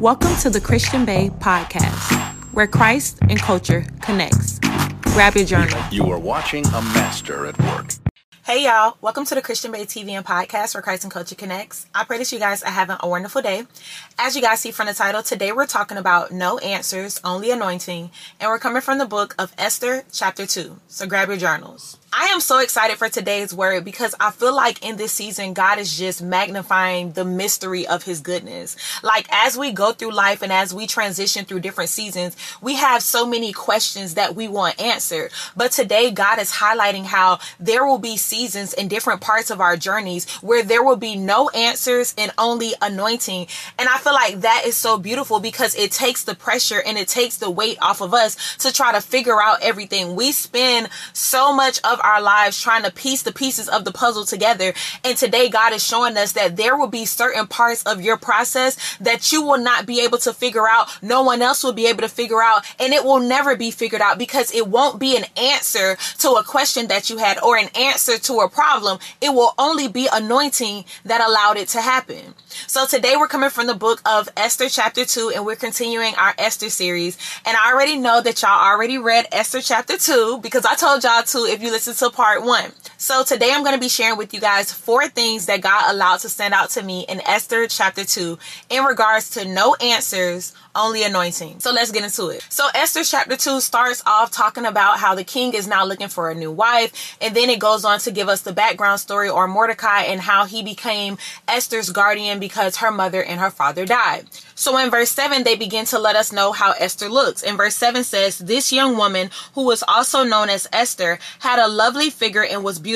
Welcome to the Christian Bae podcast, where Christ and culture connects. Grab your journal. You are watching a master at work. Hey y'all, welcome to the Christian Bae TV and podcast where Christ and Culture connects. I pray that you guys are having a wonderful day. As you guys see from the title, today we're talking about no answers, only anointing, and we're coming from the book of Esther, chapter 2. So grab your journals. I am so excited for today's word because I feel like in this season, God is just magnifying the mystery of his goodness. Like as we go through life and as we transition through different seasons, we have so many questions that we want answered. But today, God is highlighting how there will be seasons in different parts of our journeys where there will be no answers and only anointing. And I feel like that is so beautiful because it takes the pressure and it takes the weight off of us to try to figure out everything. We spend so much of our lives trying to piece the pieces of the puzzle together. And today God is showing us that there will be certain parts of your process that you will not be able to figure out. No one else will be able to figure out and it will never be figured out because it won't be an answer to a question that you had or an answer to a problem. It will only be anointing that allowed it to happen. So today we're coming from the book of Esther chapter 2 and we're continuing our Esther series. And I already know that y'all already read Esther chapter 2 because I told y'all to if you listen to part 1. So today I'm going to be sharing with you guys four things that God allowed to stand out to me in Esther chapter 2 in regards to no answers only anointing. So let's get into it. So Esther chapter 2 starts off talking about how the king is now looking for a new wife. And then it goes on to give us the background story or Mordecai and how he became Esther's guardian because her mother and her father died. So in verse 7, they begin to let us know how Esther looks. In verse 7 says, This young woman, who was also known as Esther, had a lovely figure and was beautiful.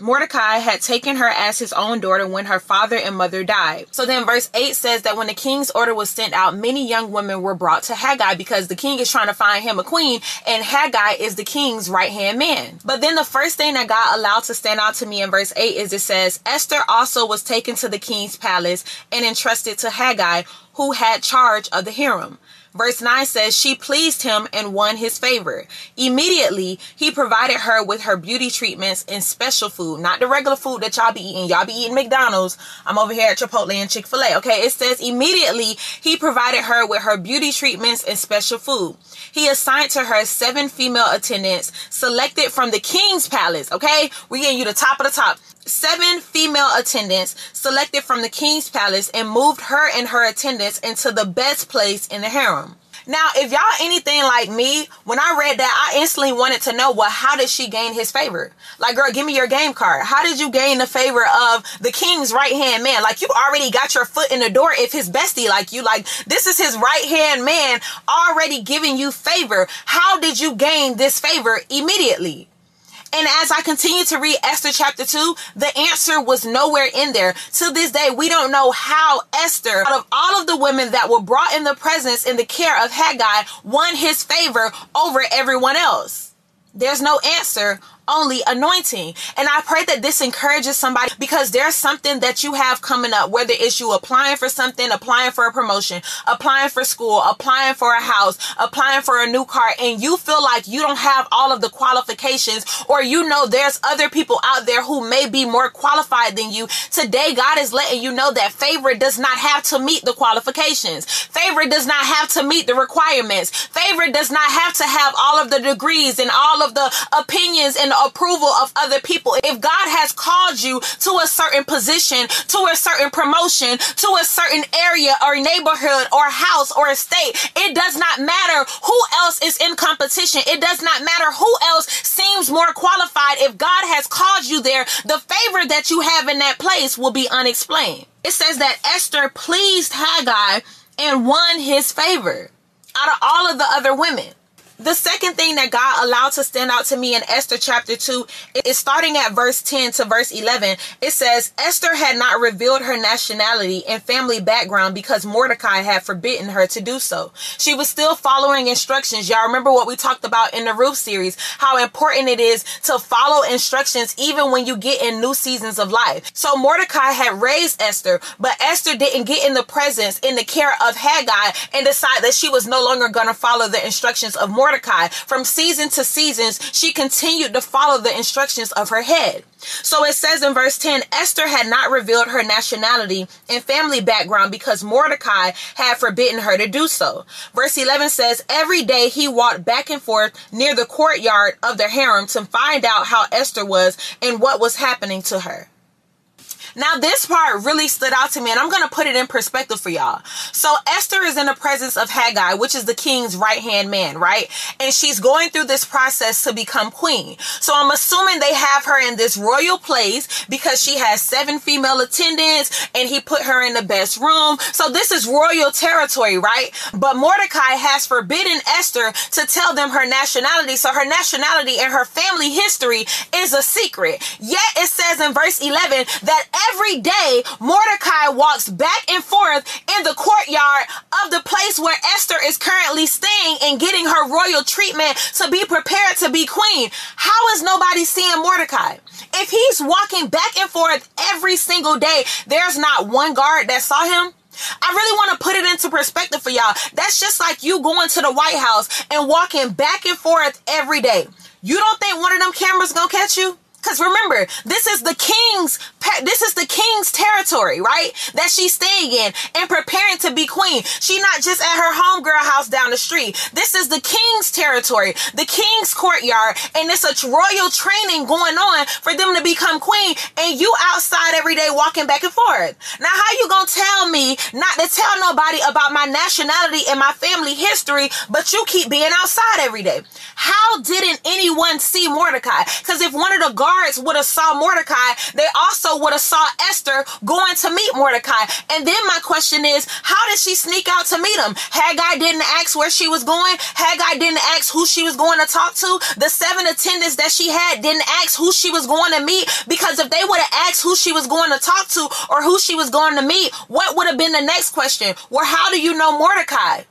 Mordecai had taken her as his own daughter when her father and mother died. So then verse 8 says that when the king's order was sent out, many young women were brought to Hegai because the king is trying to find him a queen, and Hegai is the king's right hand man. But then the first thing that God allowed to stand out to me in verse 8 is it says, Esther also was taken to the king's palace and entrusted to Hegai, who had charge of the harem. Verse 9 says, She pleased him and won his favor. Immediately, he provided her with her beauty treatments and special food, not the regular food that y'all be eating. Y'all be eating McDonald's. I'm over here at Chipotle and Chick fil A. Okay, it says, Immediately, he provided her with her beauty treatments and special food. He assigned to her seven female attendants selected from the king's palace. Okay, we getting you the top of the top seven female attendants selected from the king's palace and moved her and her attendants into the best place in the harem. Now, if y'all anything like me, when I read that, I instantly wanted to know, well, how did she gain his favor? Like, girl, give me your game card. How did you gain the favor of the king's right hand man? Like, you already got your foot in the door if his bestie like you. Like, this is his right hand man already giving you favor. How did you gain this favor immediately? And as I continue to read Esther chapter 2, the answer was nowhere in there. To this day, we don't know how Esther, out of all of the women that were brought in the presence in the care of Hegai, won his favor over everyone else. There's no answer only anointing. And I pray that this encourages somebody because there's something that you have coming up, whether it's you applying for something, applying for a promotion, applying for school, applying for a house, applying for a new car, and you feel like you don't have all of the qualifications, or you know there's other people out there who may be more qualified than you. Today, God is letting you know that favor does not have to meet the qualifications. Favor does not have to meet the requirements. Favor does not have to have all of the degrees and all of the opinions and approval of other people. If God has called you to a certain position, to a certain promotion, to a certain area or neighborhood or house or estate, it does not matter who else is in competition. It does not matter who else seems more qualified. If God has called you there, the favor that you have in that place will be unexplained. It says that Esther pleased Hegai and won his favor out of all of the other women. The second thing that God allowed to stand out to me in Esther chapter 2 is starting at verse 10 to verse 11. It says, Esther had not revealed her nationality and family background because Mordecai had forbidden her to do so. She was still following instructions. Y'all remember what we talked about in the Ruth series, how important it is to follow instructions even when you get in new seasons of life. So Mordecai had raised Esther, but Esther didn't get in the presence, in the care of Hegai, and decide that she was no longer going to follow the instructions of Mordecai Mordecai. From season to seasons, she continued to follow the instructions of her head. So it says in verse 10 Esther had not revealed her nationality and family background because Mordecai had forbidden her to do so. Verse 11 says, Every day he walked back and forth near the courtyard of the harem to find out how Esther was and what was happening to her. Now, this part really stood out to me, and I'm going to put it in perspective for y'all. So, Esther is in the presence of Hegai, which is the king's right hand man, right? And she's going through this process to become queen. So, I'm assuming they have her in this royal place because she has seven female attendants and he put her in the best room. So, this is royal territory, right? But Mordecai has forbidden Esther to tell them her nationality. So, her nationality and her family history is a secret. Yet, it says in verse 11 that every day Mordecai walks back and forth in the courtyard of the place where Esther is currently staying and getting her royal treatment to be prepared to be queen. How is nobody seeing Mordecai? If he's walking back and forth every single day, there's not one guard that saw him. I really want to put it into perspective for y'all. That's just like you going to the White House and walking back and forth every day. You don't think one of them cameras gonna catch you? Because remember, this is the king's this is the king's territory, right? That she's staying in and preparing to be queen. She not just at her homegirl house down the street. This is the king's territory, the king's courtyard, and it's a royal training going on for them to become queen. And you outside every day walking back and forth. Now, how you gonna tell me not to tell nobody about my nationality and my family history, but you keep being outside every day? How didn't anyone see Mordecai? Because if one of the guards would have saw Mordecai, they also would have saw Esther going to meet Mordecai. And then my question is, how did she sneak out to meet him? Hegai didn't ask where she was going. Hegai didn't ask who she was going to talk to. The seven attendants that she had didn't ask who she was going to meet because if they would have asked who she was going to talk to or who she was going to meet, what would have been the next question? Well, how do you know Mordecai?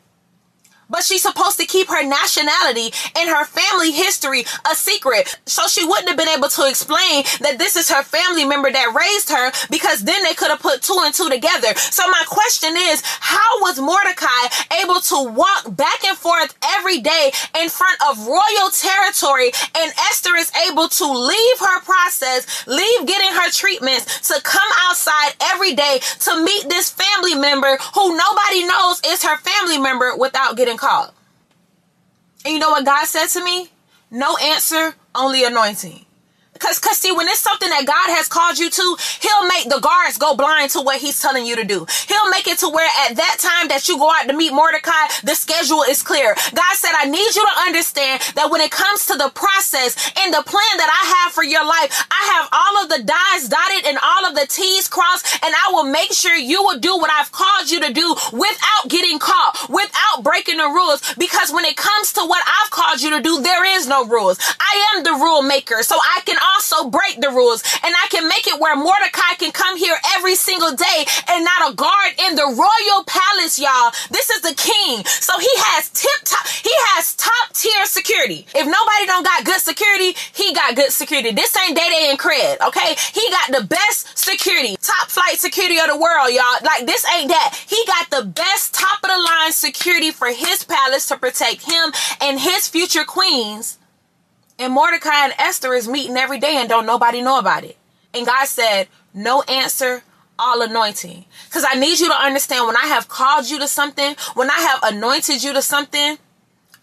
But she's supposed to keep her nationality and her family history a secret. So she wouldn't have been able to explain that this is her family member that raised her because then they could have put two and two together. So my question is, how was Mordecai able to walk back and forth every day in front of royal territory and Esther is able to leave her process, leave getting her treatments to come outside every day to meet this family member who nobody knows is her family member without getting called. And you know what God said to me? No answer, only anointing. Cause, cause see, when it's something that God has called you to, He'll make the guards go blind to what He's telling you to do. He'll make it to where at that time that you go out to meet Mordecai, the schedule is clear. God said, I need you to understand that when it comes to the process and the plan that I have for your life, I have all of the I's dotted and all of the T's crossed, and I will make sure you will do what I've called you to do without getting caught, without breaking the rules. Because when it comes to what I've called you to do, there is no rules. I am the rule maker, so I can also break the rules and I can make it where Mordecai can come here every single day and not a guard in the royal palace, y'all. This is the king. So he has tip top, he has top tier security. If nobody don't got good security, he got good security. This ain't Day Day and Craig, okay? He got the best security, top flight security of the world, y'all. Like this ain't that. He got the best top of the line security for his palace to protect him and his future queens and Mordecai and Esther is meeting every day and don't nobody know about it. And God said, no answer, all anointing. Because I need you to understand when I have called you to something, when I have anointed you to something,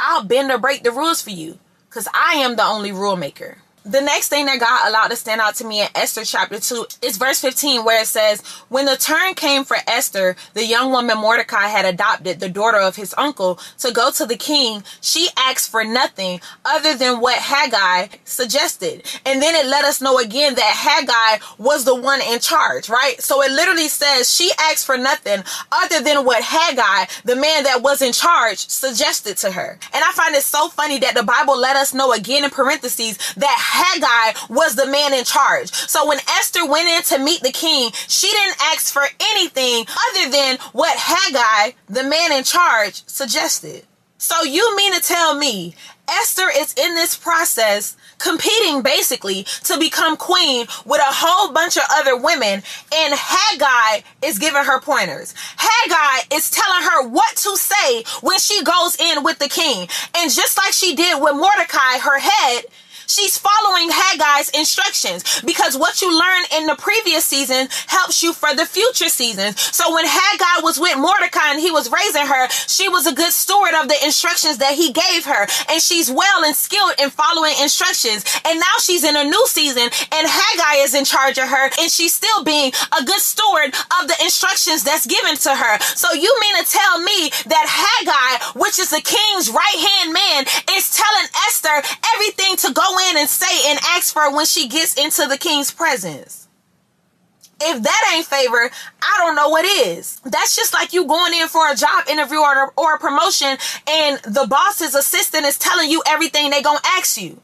I'll bend or break the rules for you. Because I am the only rule maker the next thing that God allowed to stand out to me in Esther chapter 2 is verse 15, where it says, When the turn came for Esther, the young woman Mordecai had adopted, the daughter of his uncle, to go to the king, she asked for nothing other than what Hegai suggested. And then it let us know again that Hegai was the one in charge, right? So it literally says she asked for nothing other than what Hegai, the man that was in charge, suggested to her. And I find it so funny that the Bible let us know again in parentheses that Hegai was the man in charge. So when Esther went in to meet the king, she didn't ask for anything other than what Hegai, the man in charge, suggested. So you mean to tell me Esther is in this process competing basically to become queen with a whole bunch of other women and Hegai is giving her pointers. Hegai is telling her what to say when she goes in with the king. And just like she did with Mordecai, her head, She's following Hegai's instructions because what you learned in the previous season helps you for the future seasons. So when Hegai was with Mordecai and he was raising her, she was a good steward of the instructions that he gave her. And she's well and skilled in following instructions. And now she's in a new season and Hegai is in charge of her and she's still being a good steward of the instructions that's given to her. So you mean to tell me that Hegai, which is the king's right hand man, is telling Esther everything to go in and say and ask for when she gets into the king's presence. If that ain't favor, I don't know what is. That's just like you going in for a job interview or, or a promotion and the boss's assistant is telling you everything they gonna ask you.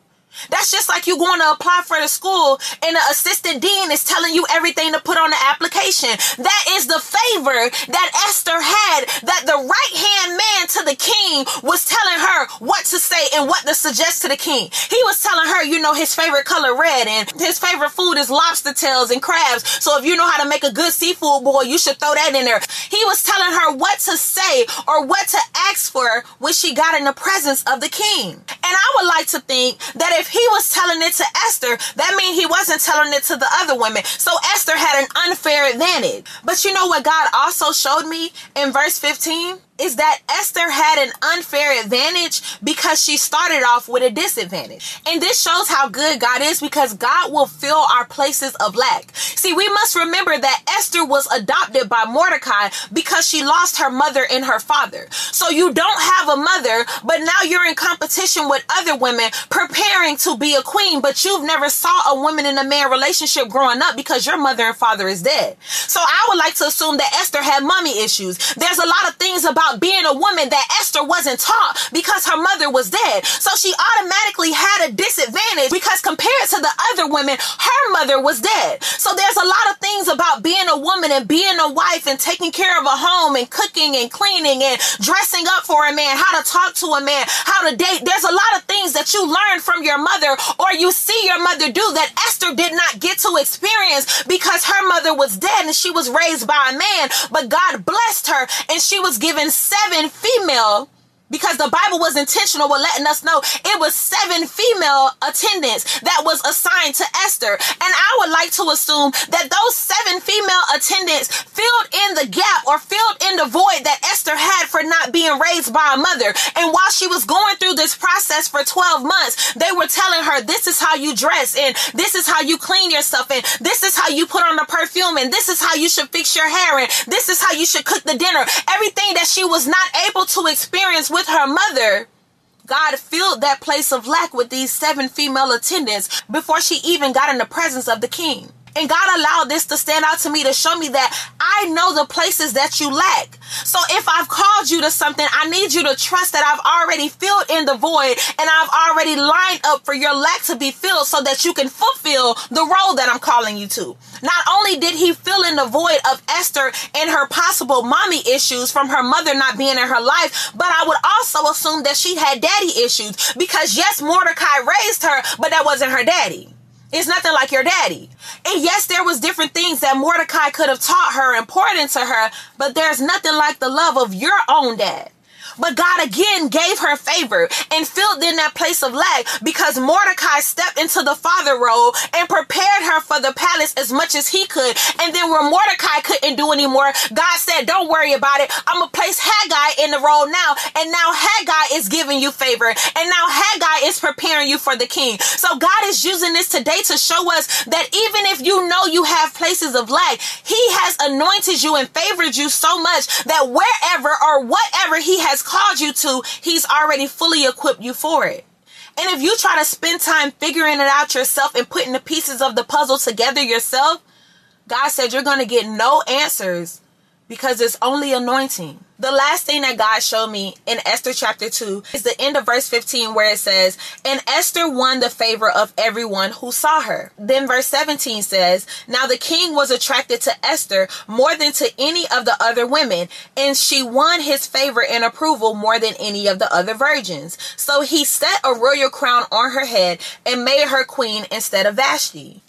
That's just like you going to apply for the school and the assistant dean is telling you everything to put on the application. That is the favor that Esther had that the right hand man to the king was telling her what to say and what to suggest to the king. He was telling her, you know, his favorite color red and his favorite food is lobster tails and crabs. So if you know how to make a good seafood boil, you should throw that in there. He was telling her what to say or what to ask for when she got in the presence of the king. And I would like to think that if he was telling it to Esther, that means he wasn't telling it to the other women. So Esther had an unfair advantage. But you know what God also showed me in verse 15? Is that Esther had an unfair advantage because she started off with a disadvantage. And this shows how good God is because God will fill our places of lack. See, we must remember that Esther was adopted by Mordecai because she lost her mother and her father. So you don't have a mother, but now you're in competition with other women preparing to be a queen, but you've never saw a woman and a man relationship growing up because your mother and father is dead. So I would like to assume that Esther had mommy issues. There's a lot of things about about being a woman that Esther wasn't taught because her mother was dead. So she automatically had a disadvantage because compared to the other women, her mother was dead. So there's a lot of things about being a woman and being a wife and taking care of a home and cooking and cleaning and dressing up for a man, how to talk to a man, how to date. There's a lot of things that you learn from your mother or you see your mother do that Esther did not get to experience because her mother was dead and she was raised by a man, but God blessed her and she was given seven female because the Bible was intentional with letting us know it was seven female attendants that was assigned to Esther. And I would like to assume that those seven female attendants filled in the gap or filled in the void that Esther had for not being raised by a mother. And while she was going through this process for 12 months, they were telling her, this is how you dress and this is how you clean yourself and this is how you put on the perfume and this is how you should fix your hair and this is how you should cook the dinner. Everything that she was not able to experience with with her mother, God filled that place of lack with these seven female attendants before she even got in the presence of the king. And God allowed this to stand out to me to show me that I know the places that you lack. So if I've called you to something, I need you to trust that I've already filled in the void and I've already lined up for your lack to be filled so that you can fulfill the role that I'm calling you to. Not only did he fill in the void of Esther and her possible mommy issues from her mother not being in her life, but I would also assume that she had daddy issues because yes, Mordecai raised her, but that wasn't her daddy. It's nothing like your daddy. And yes, there was different things that Mordecai could have taught her important to her, but there's nothing like the love of your own dad. But God again gave her favor and filled in that place of lack because Mordecai stepped into the father role and prepared her for the palace as much as he could. And then when Mordecai couldn't do anymore, God said, Don't worry about it. I'm going to place Hegai in the role now. And now Hegai is giving you favor. And now Hegai is preparing you for the king. So God is using this today to show us that even if you know you have places of lack, he has anointed you and favored you so much that wherever or whatever he has called you to, He's already fully equipped you for it. And if you try to spend time figuring it out yourself and putting the pieces of the puzzle together yourself, God said you're going to get no answers because it's only anointing. The last thing that God showed me in Esther chapter 2 is the end of verse 15 where it says, And Esther won the favor of everyone who saw her. Then verse 17 says, Now the king was attracted to Esther more than to any of the other women, and she won his favor and approval more than any of the other virgins. So he set a royal crown on her head and made her queen instead of Vashti.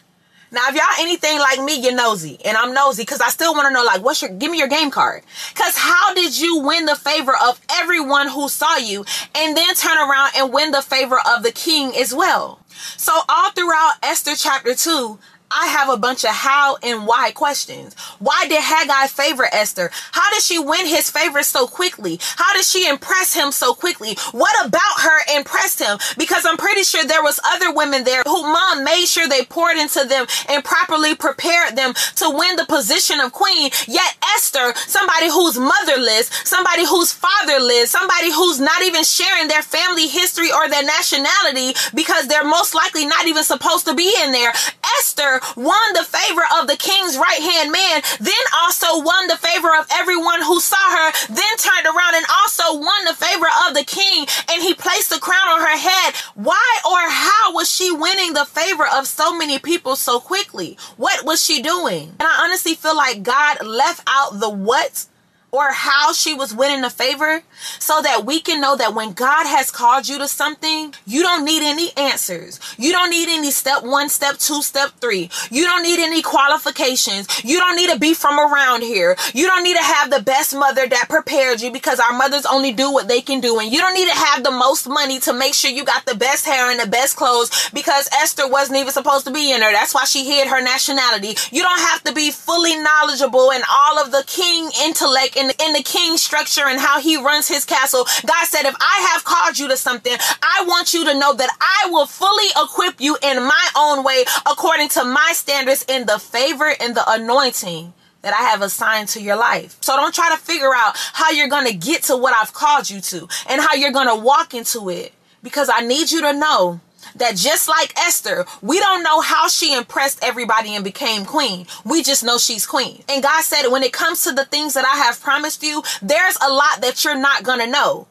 Now, if y'all anything like me, you're nosy, and I'm nosy because I still want to know, like, what's your, give me your game card. Because how did you win the favor of everyone who saw you and then turn around and win the favor of the king as well? So, all throughout Esther chapter 2, I have a bunch of how and why questions. Why did Hegai favor Esther? How did she win his favor so quickly? How did she impress him so quickly? What about her impressed him? Because I'm pretty sure there was other women there who mom made sure they poured into them and properly prepared them to win the position of queen. Yet Esther, somebody who's motherless, somebody who's fatherless, somebody who's not even sharing their family history or their nationality because they're most likely not even supposed to be in there. Esther won the favor of the king's right hand man, then also won the favor of everyone who saw her, then turned around and also won the favor of the king, and he placed the crown on her head. Why or how was she winning the favor of so many people so quickly? What was she doing? And I honestly feel like God left out the what or how she was winning the favor so that we can know that when God has called you to something, you don't need any answers. You don't need any step one, step two, step three. You don't need any qualifications. You don't need to be from around here. You don't need to have the best mother that prepared you because our mothers only do what they can do. And you don't need to have the most money to make sure you got the best hair and the best clothes because Esther wasn't even supposed to be in there. That's why she hid her nationality. You don't have to be fully knowledgeable in all of the king intellect in, in the king structure and how he runs his castle. God said, if I have called you to something, I want you to know that I will fully equip you in my own way according to my standards in the favor and the anointing that I have assigned to your life. So don't try to figure out how you're going to get to what I've called you to and how you're going to walk into it because I need you to know that just like Esther, we don't know how she impressed everybody and became queen. We just know she's queen. And God said, when it comes to the things that I have promised you, there's a lot that you're not going to know.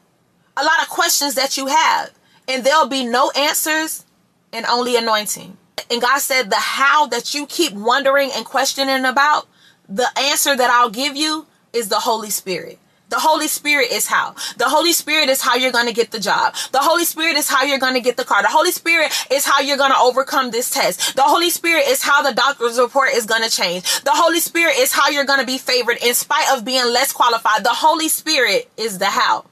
A lot of questions that you have. And there'll be no answers and only anointing. And God said, the how that you keep wondering and questioning about, the answer that I'll give you is the Holy Spirit. The Holy Spirit is how. The Holy Spirit is how you're going to get the job. The Holy Spirit is how you're going to get the car. The Holy Spirit is how you're going to overcome this test. The Holy Spirit is how the doctor's report is going to change. The Holy Spirit is how you're going to be favored in spite of being less qualified. The Holy Spirit is the how.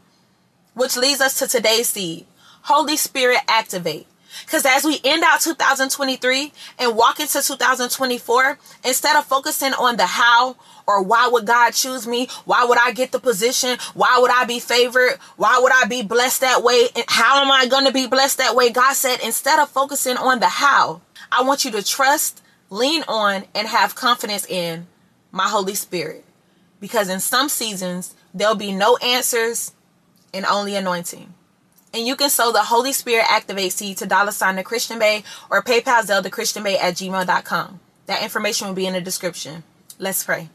Which leads us to today's seed. Holy Spirit activate. Because as we end out 2023 and walk into 2024, instead of focusing on the how or why would God choose me? Why would I get the position? Why would I be favored? Why would I be blessed that way? And how am I going to be blessed that way? God said, instead of focusing on the how, I want you to trust, lean on, and have confidence in my Holy Spirit. Because in some seasons, there'll be no answers and only anointing. And you can sow the Holy Spirit Activate seed to dollar sign the Christian Bae or PayPal Zelda Christian Bae at gmail.com. That information will be in the description. Let's pray.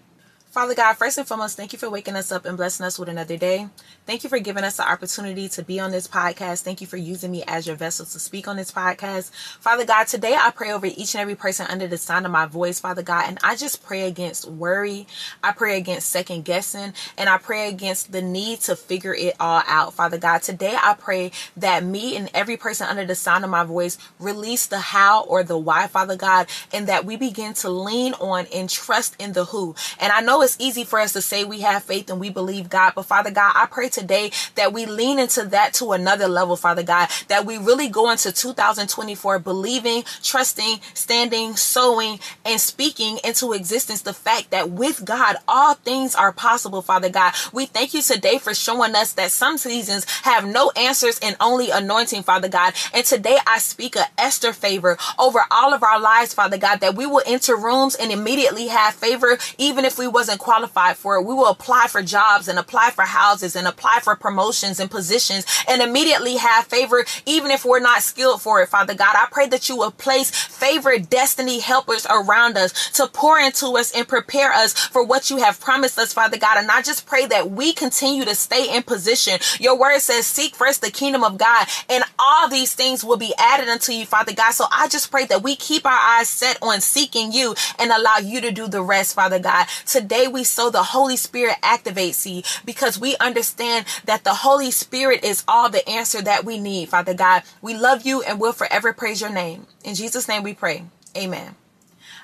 Father God, first and foremost, thank you for waking us up and blessing us with another day. Thank you for giving us the opportunity to be on this podcast. Thank you for using me as your vessel to speak on this podcast. Father God, today I pray over each and every person under the sound of my voice, Father God, and I just pray against worry. I pray against second guessing, and I pray against the need to figure it all out, Father God. Today I pray that me and every person under the sound of my voice release the how or the why, Father God, and that we begin to lean on and trust in the who. And I know it's easy for us to say we have faith and we believe God, but Father God, I pray today that we lean into that to another level, Father God, that we really go into 2024 believing, trusting, standing, sowing, and speaking into existence the fact that with God, all things are possible, Father God. We thank you today for showing us that some seasons have no answers and only anointing, Father God. And today I speak a Esther favor over all of our lives, Father God, that we will enter rooms and immediately have favor, even if we wasn't wasn't qualified for it. We will apply for jobs and apply for houses and apply for promotions and positions and immediately have favor, even if we're not skilled for it, Father God. I pray that you will place favorite destiny helpers around us to pour into us and prepare us for what you have promised us, Father God. And I just pray that we continue to stay in position. Your word says, seek first the kingdom of God and all these things will be added unto you, Father God. So I just pray that we keep our eyes set on seeking you and allow you to do the rest, Father God. Today we sow the Holy Spirit activates, see, because we understand that the Holy Spirit is all the answer that we need, Father God. We love you and will forever praise your name. In Jesus' name we pray. Amen.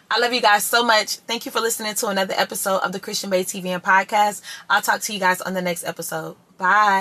I love you guys so much. Thank you for listening to another episode of the Christian Bae TV and podcast. I'll talk to you guys on the next episode. Bye.